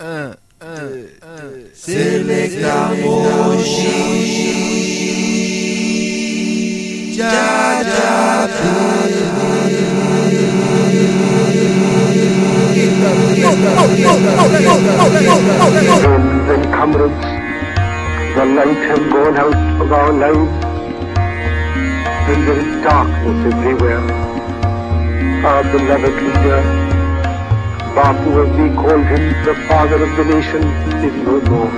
un, un. Comrades, the light has gone out of our lives, and there is darkness everywhere. Our beloved leader, Bapu as we called him, the father of the nation, is no more.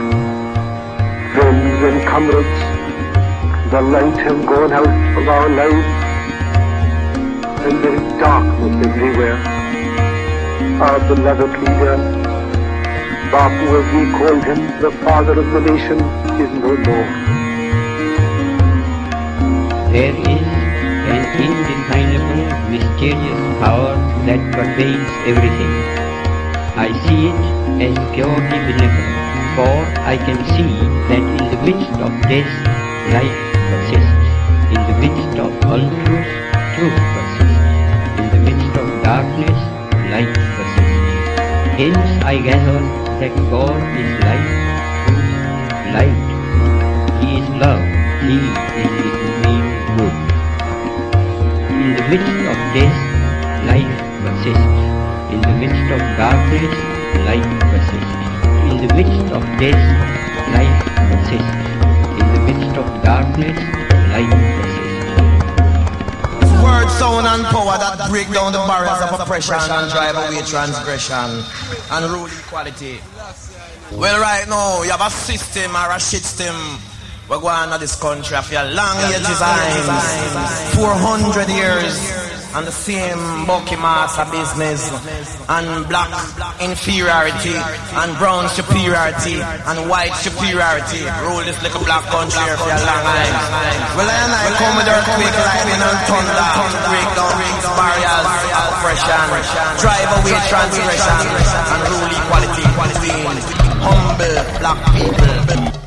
Friends and comrades, the light has gone out of our lives, and there is darkness everywhere. Our beloved leader, Bapu as we called him, the father of the nation, is no more. There is an indefinable, mysterious power that pervades everything. I see it as purely benevolent, for I can see that in the midst of death, life persists. In the midst of untruth, truth persists. In the midst of darkness, light persists. Hence I gather that God is light, truth, light. He is love. He is good. In the midst of death, life persists. In the midst of darkness, light persists. In the midst of death, life persists. In the midst of darkness, light persists. Word, sound, and power that break down the barriers of oppression and drive away transgression and rule equality. Well, right now, you have a system or a system. We're going to this country for a long ages times, 400 years, and the same bucky master business, and black inferiority, and brown superiority, and white superiority. Rule this little black country for a long time. Well, and I come with earthquake, lightning, and thunder, break down barriers of oppression, drive away transgression, and rule equality humble black people.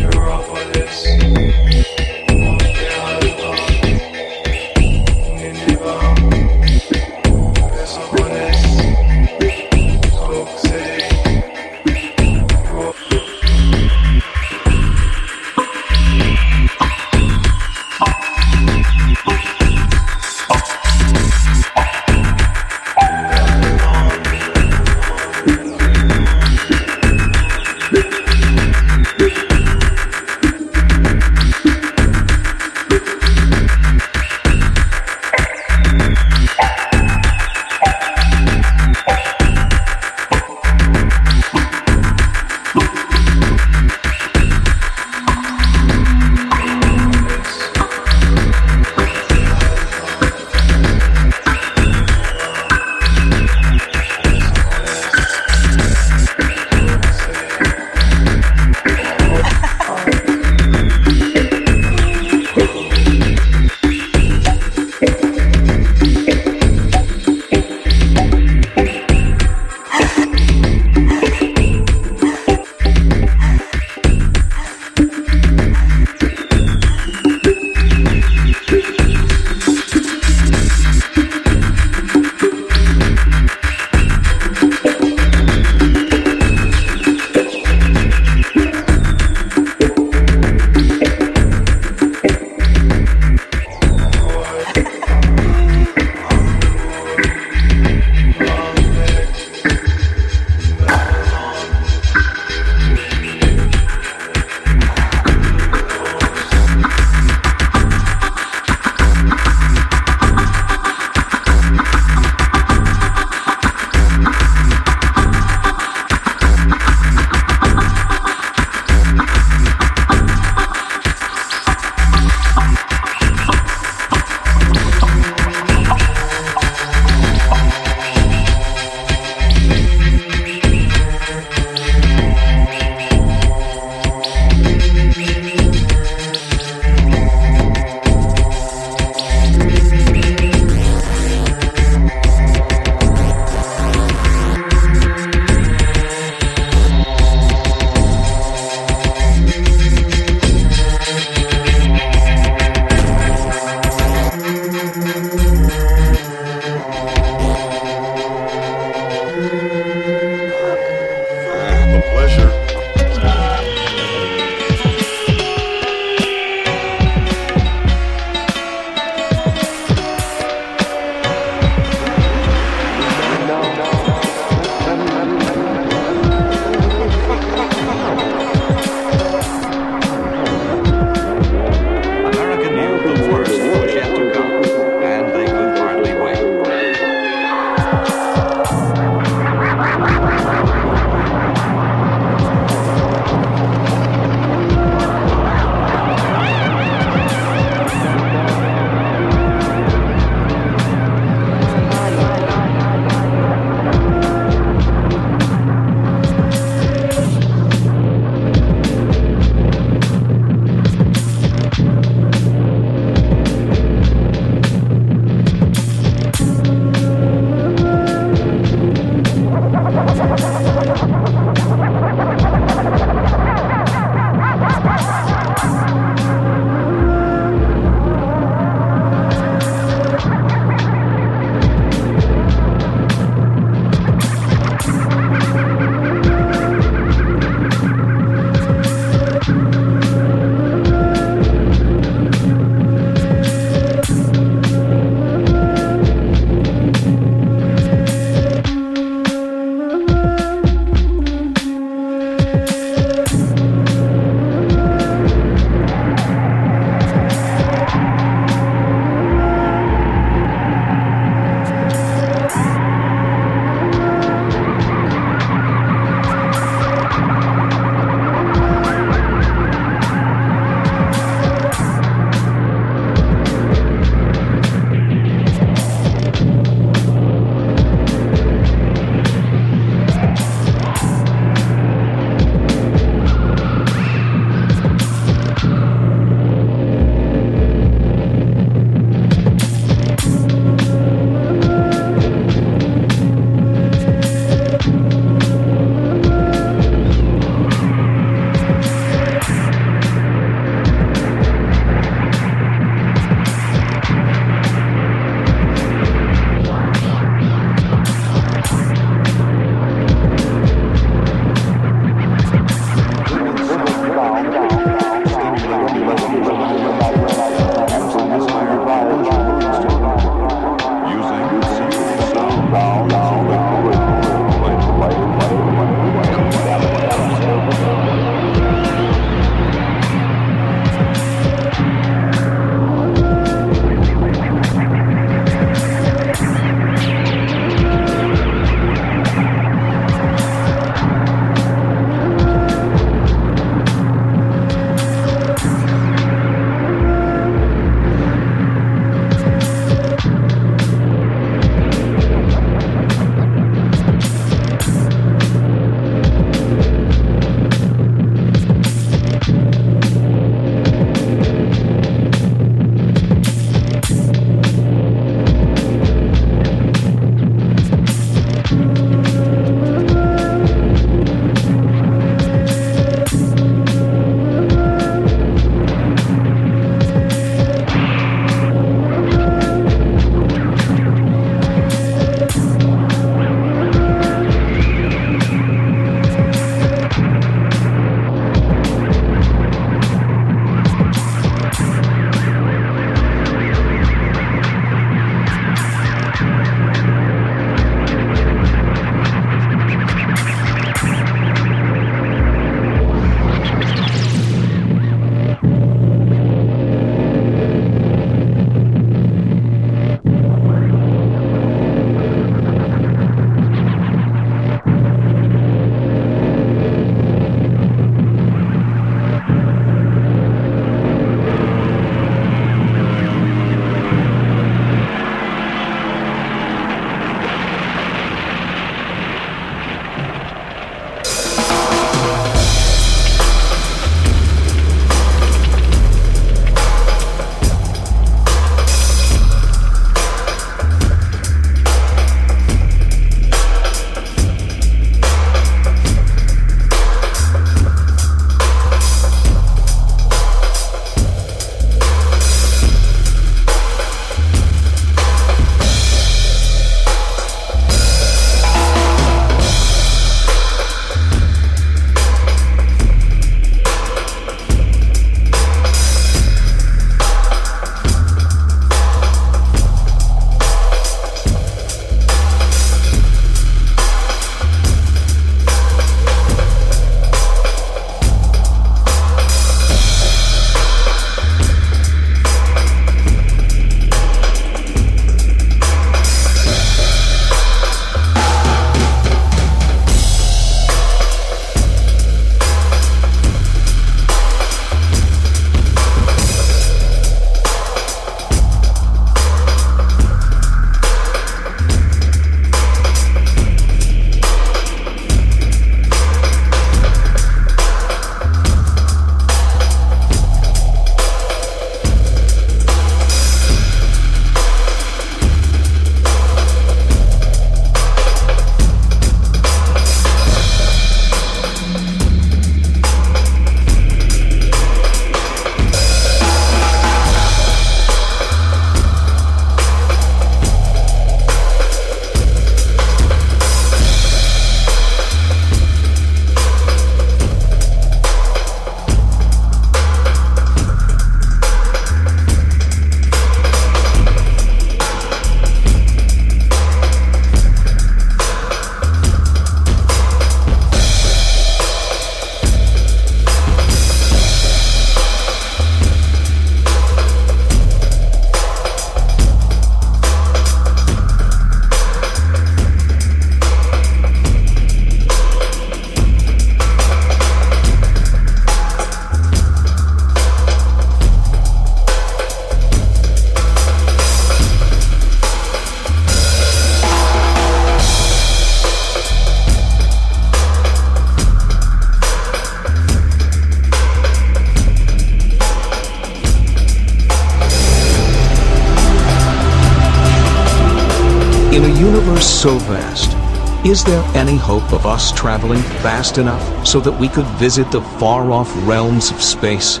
Is there any hope of us traveling fast enough so that we could visit the far-off realms of space?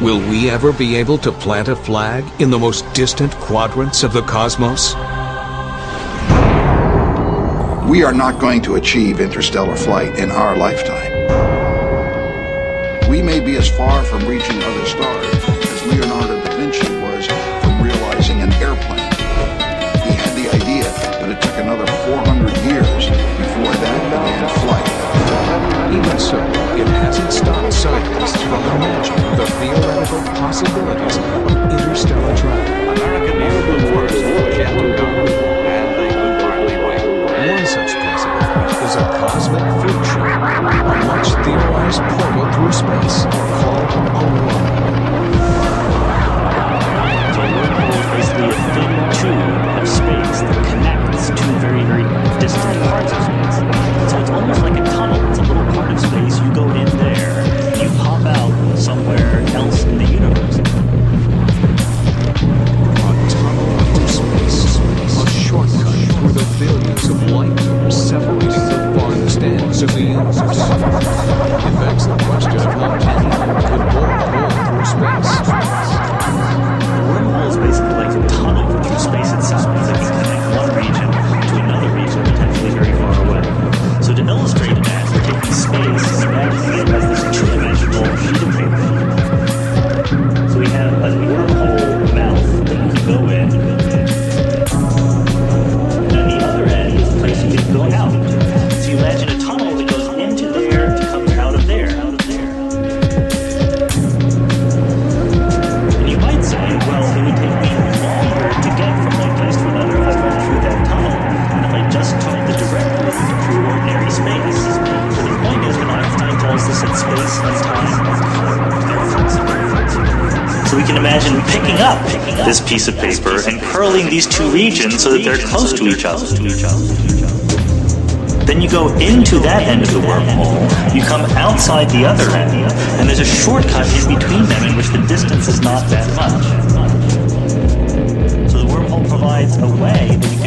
Will we ever be able to plant a flag in the most distant quadrants of the cosmos? We are not going to achieve interstellar flight in our lifetime. We may be as far from reaching other stars as Leonardo da Vinci was scientists from imagining the theoretical possibilities of interstellar travel. American Nobel works for and the Blue Wing. One such possibility is a cosmic field trip, a much theorized portal through space called Aurora. The wormhole is the thin tube of space that connects two very, very distant parts of space. So it's almost like a tunnel. It's a little part of space. You go in there about somewhere else in the universe. A tunnel through space, a shortcut through the billions of light years separating the farthest ends of the universe. this piece of paper and curling these two regions so that they're close to each other. Then you go into that end of the wormhole, you come outside the other end, and there's a shortcut in between them in which the distance is not that much. So the wormhole provides a way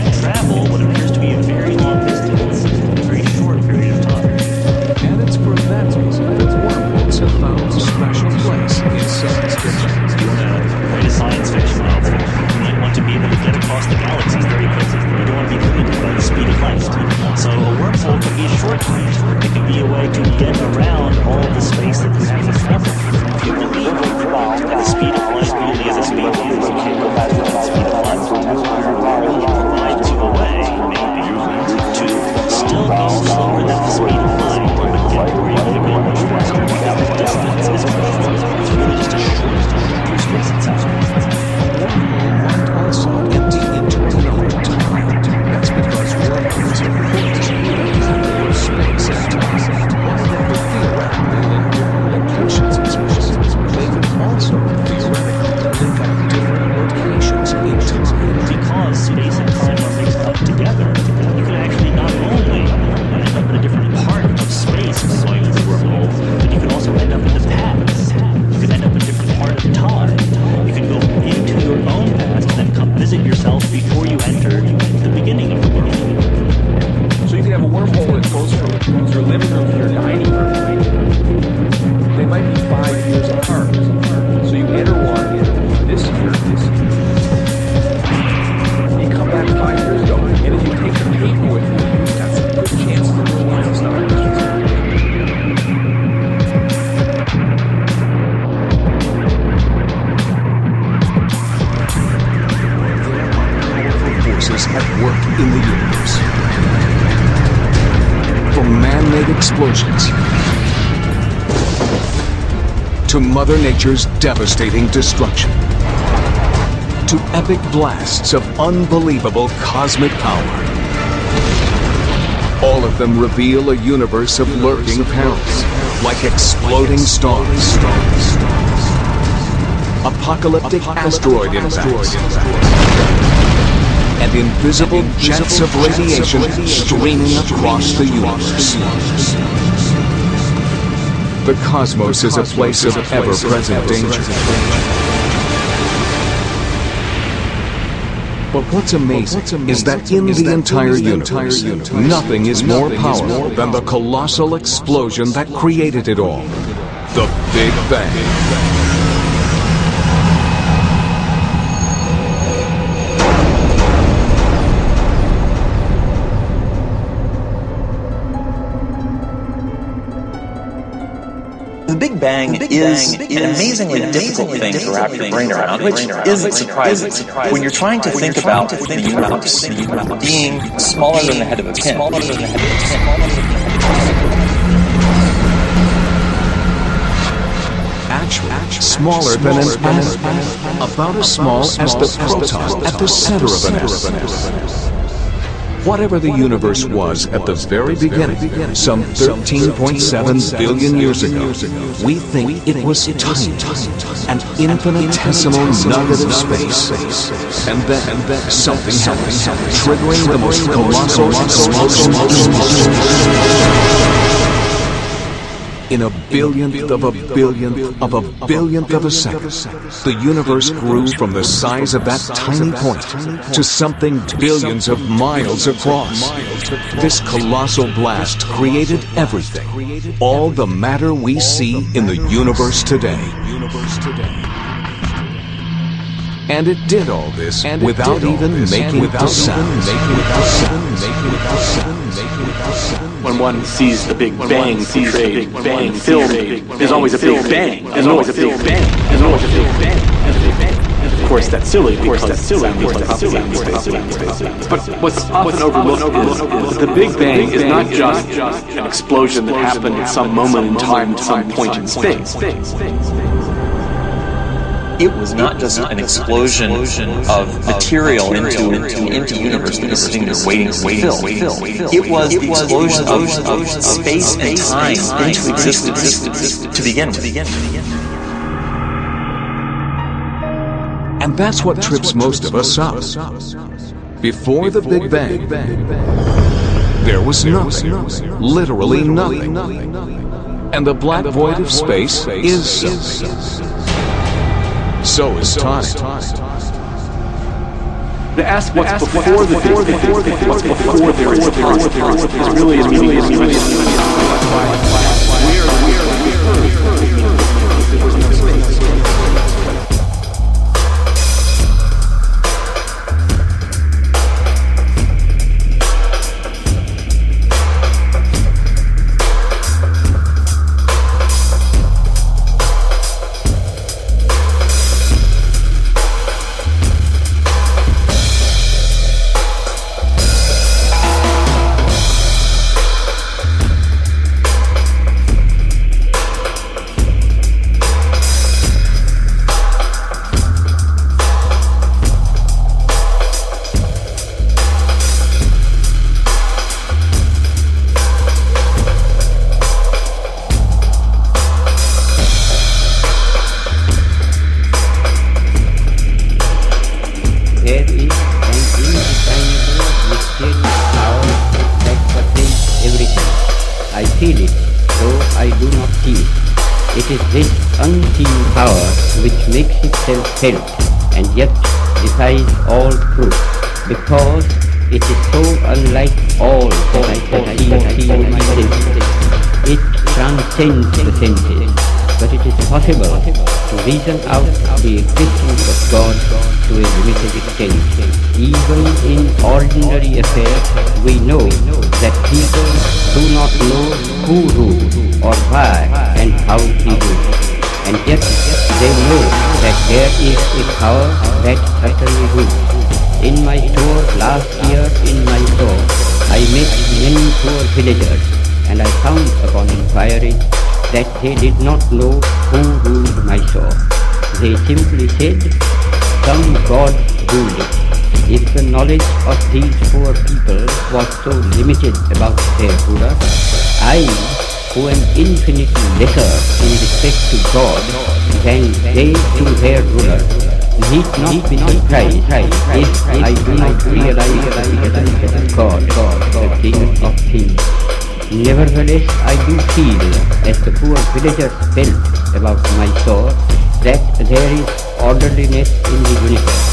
Mother Nature's devastating destruction to epic blasts of unbelievable cosmic power. All of them reveal a universe of lurking perils, like exploding stars, apocalyptic asteroid impacts, and invisible jets of radiation streaming across the universe. The cosmos is a place of ever present danger. But what's amazing is that in the entire universe, nothing is more powerful than the colossal explosion that created it all the Big Bang. Bang, is, an is amazingly an difficult amazingly thing to difficult wrap your thing brain to wrap around, your which brain around, isn't which surprising. isn't surprising. When you're trying to think about the universe being smaller than the head of a pin, smaller than the head of a pin. Actually, smaller than an atom, about as small as the proton at the center of an atom. Whatever the universe was at the very beginning, some 13.7 billion years ago, we think it was tiny, an infinitesimal nugget of space. And then something happened, triggering the most colossal explosion in a billionth of a billionth of a billionth of a second, the universe grew from the size of that tiny point to something billions of miles across. This colossal blast created everything, all the matter we see in the universe today. And it did all this without even making a sound. When one sees the Big Bang portrayed in film, there's always a Big Bang. There's always a Big Bang. There's always a Big Bang. Of course, that's silly. Of course, that's silly. Of course, that's silly. But what's often overlooked is the Big Bang is not just an explosion that happened at some moment in time, at some point in space. It was not just an explosion of material into an empty universe that was sitting there waiting to be filled. It was the explosion of, of space and time. into existence to begin with. And that's what trips most of us up. Before the Big Bang, there was nothing, literally nothing. And the black void of space is something. So is time. To ask what's before the Big Bang, what's before there is time, is really a meaningless There out the existence of God to a limited extent. Even in ordinary affairs, we know that people do not know who ruled or why and how he ruled. And yet they know that there is a power that certainly rules. In my tour last year in my store, I met many poor villagers, and I found upon inquiry that they did not know who ruled Mysore. They simply said, some god ruled it. If the knowledge of these poor people was so limited about their ruler, I, who am infinitely lesser in respect to God than they to their ruler, need not be surprised if I do not realize of God, the King of Kings. Nevertheless, I do feel, as the poor villagers felt about Mysore, that there is orderliness in the universe.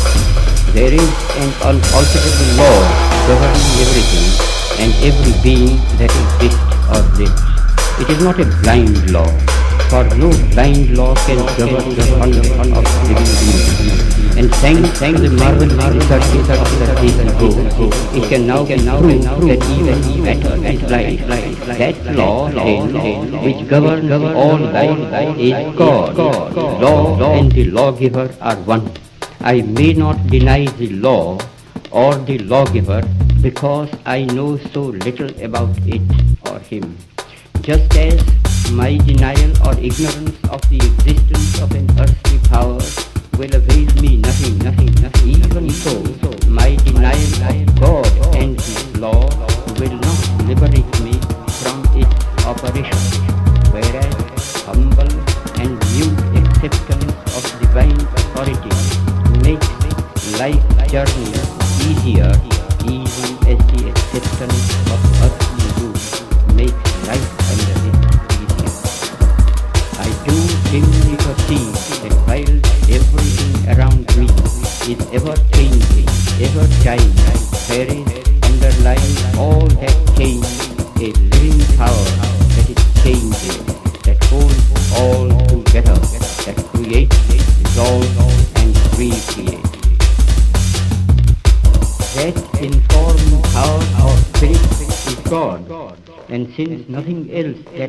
There is an unalterable law governing everything and every being that exists or lives. It is not a blind law, for no blind law can govern the conduct of living beings. And thanks, thanks the marvelous researches that these go, it can now, can now prove that even matter is blind. That law, which governs all life is God. Law and the lawgiver are one. I may not deny the law or the lawgiver because I know so little about it or him. Just as my denial or ignorance of the existence of an earthly power will avail me nothing, nothing, nothing. Even so, my denial of God and His law will not liberate me from its operation. Whereas humble and mute acceptance of divine authority makes life journey easier, even as the acceptance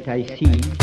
that I see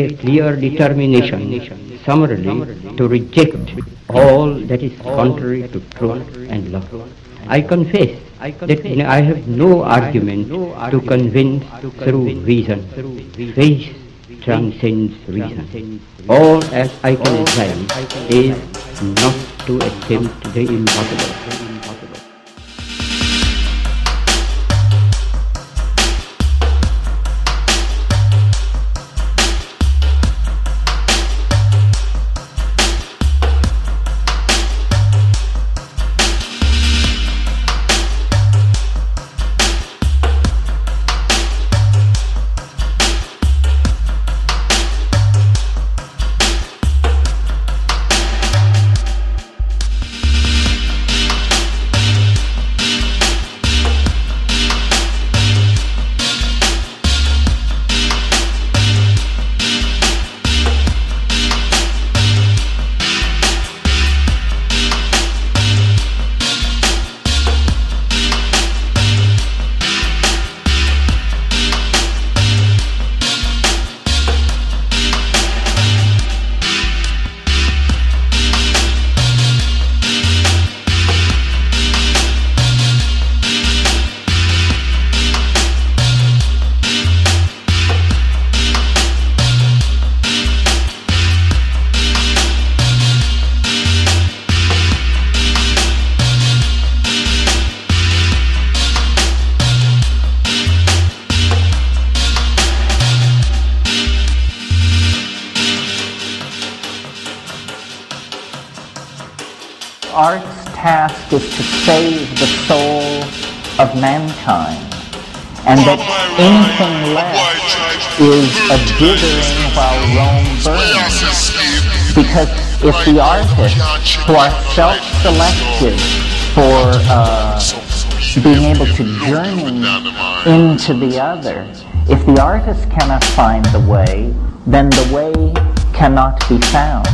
a clear determination, summarily, to reject all that is contrary to truth and love. I confess that I have no argument to convince through reason. Faith transcends reason. All as I can advise is not to attempt the impossible. while Rome burns. Because if the artists who are self-selected for uh, being able to journey into the other, if the artist cannot find the way, then the way cannot be found.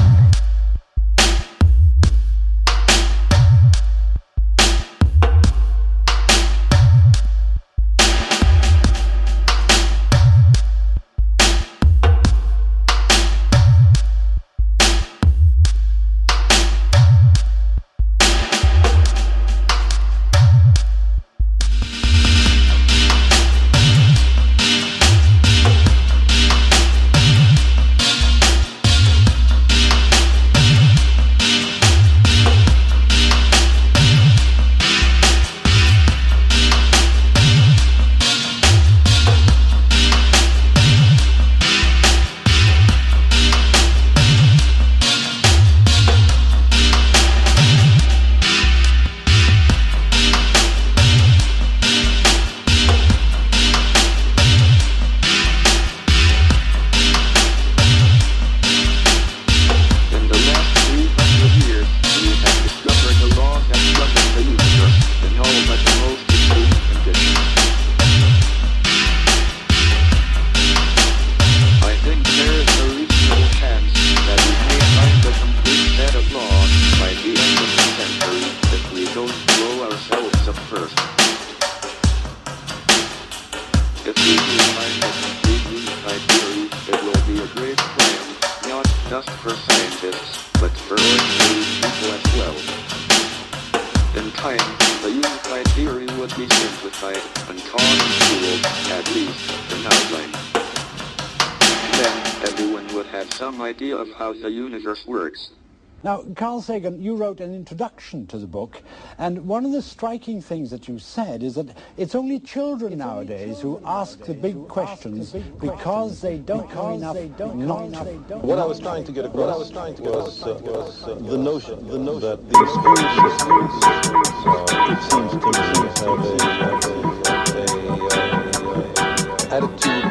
Now, Carl Sagan, you wrote an introduction to the book, and one of the striking things that you said is that it's only children it's nowadays only children who ask nowadays the big questions the big because questions they don't have enough they don't not. What I was trying to get across what I was trying to get was, uh, was uh, the notion the notion that these schools, uh, it seems to me, have a, have a, a, a, a attitude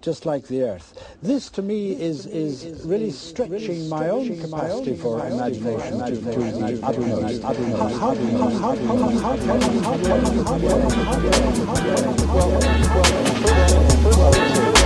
just like the Earth. This, to me, is is really stretching my own capacity for imagination to the utmost. How-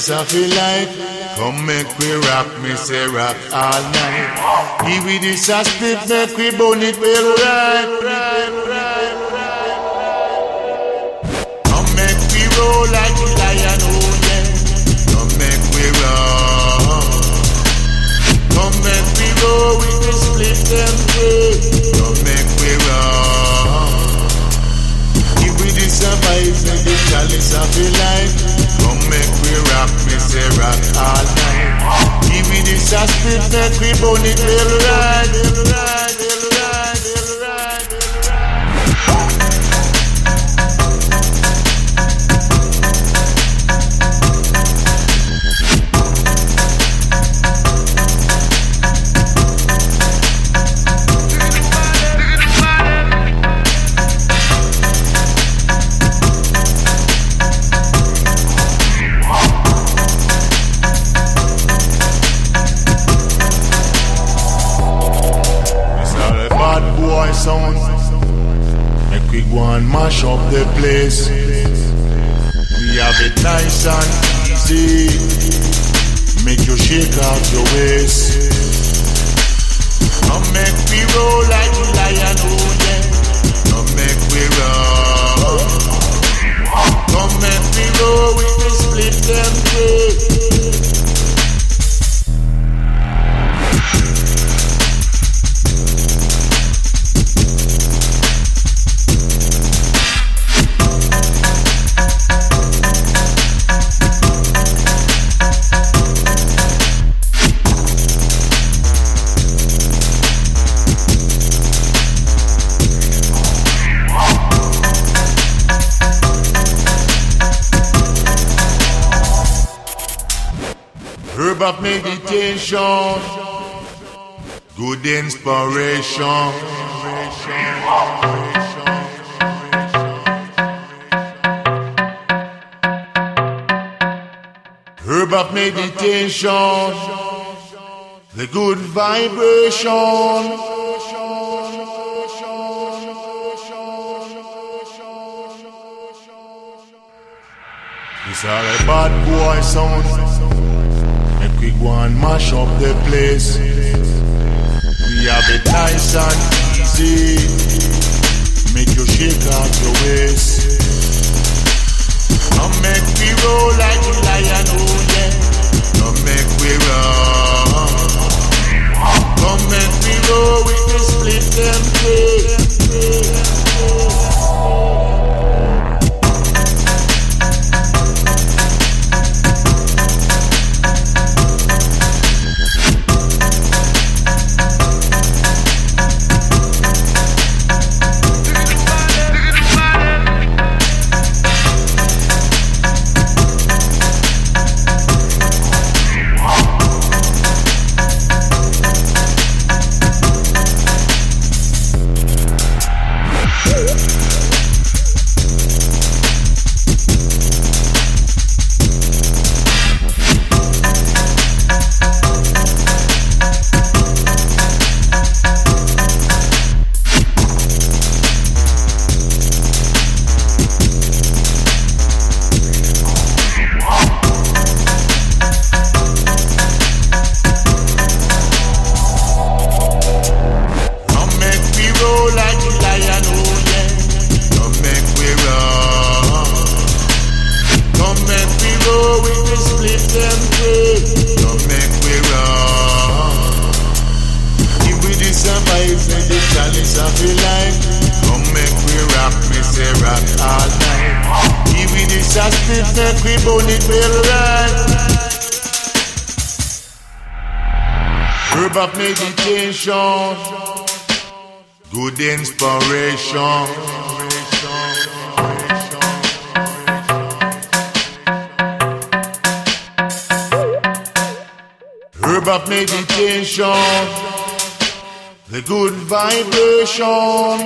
challenge of a life, come make we rock, me say rock all night. If we the split, make we burn it well right. Come make we roll like the lion, oh yeah. Come make we run. Come make we roll with the split and pray. Come make we run. If we the survive the chalice of the life, come make we me say rock all night. If we the split, make we burn it well right, inspiration. Herb of meditation, the good vibration. It's all a bad boy sound. Make we go and mash up the place. We have it nice and easy. Make you shake out your waist. Come make we roll like a lion, oh yeah. Come make we run. Come make we roll with the split them play. We burn it well right. Herb of meditation, good inspiration. Of meditation, the good vibration.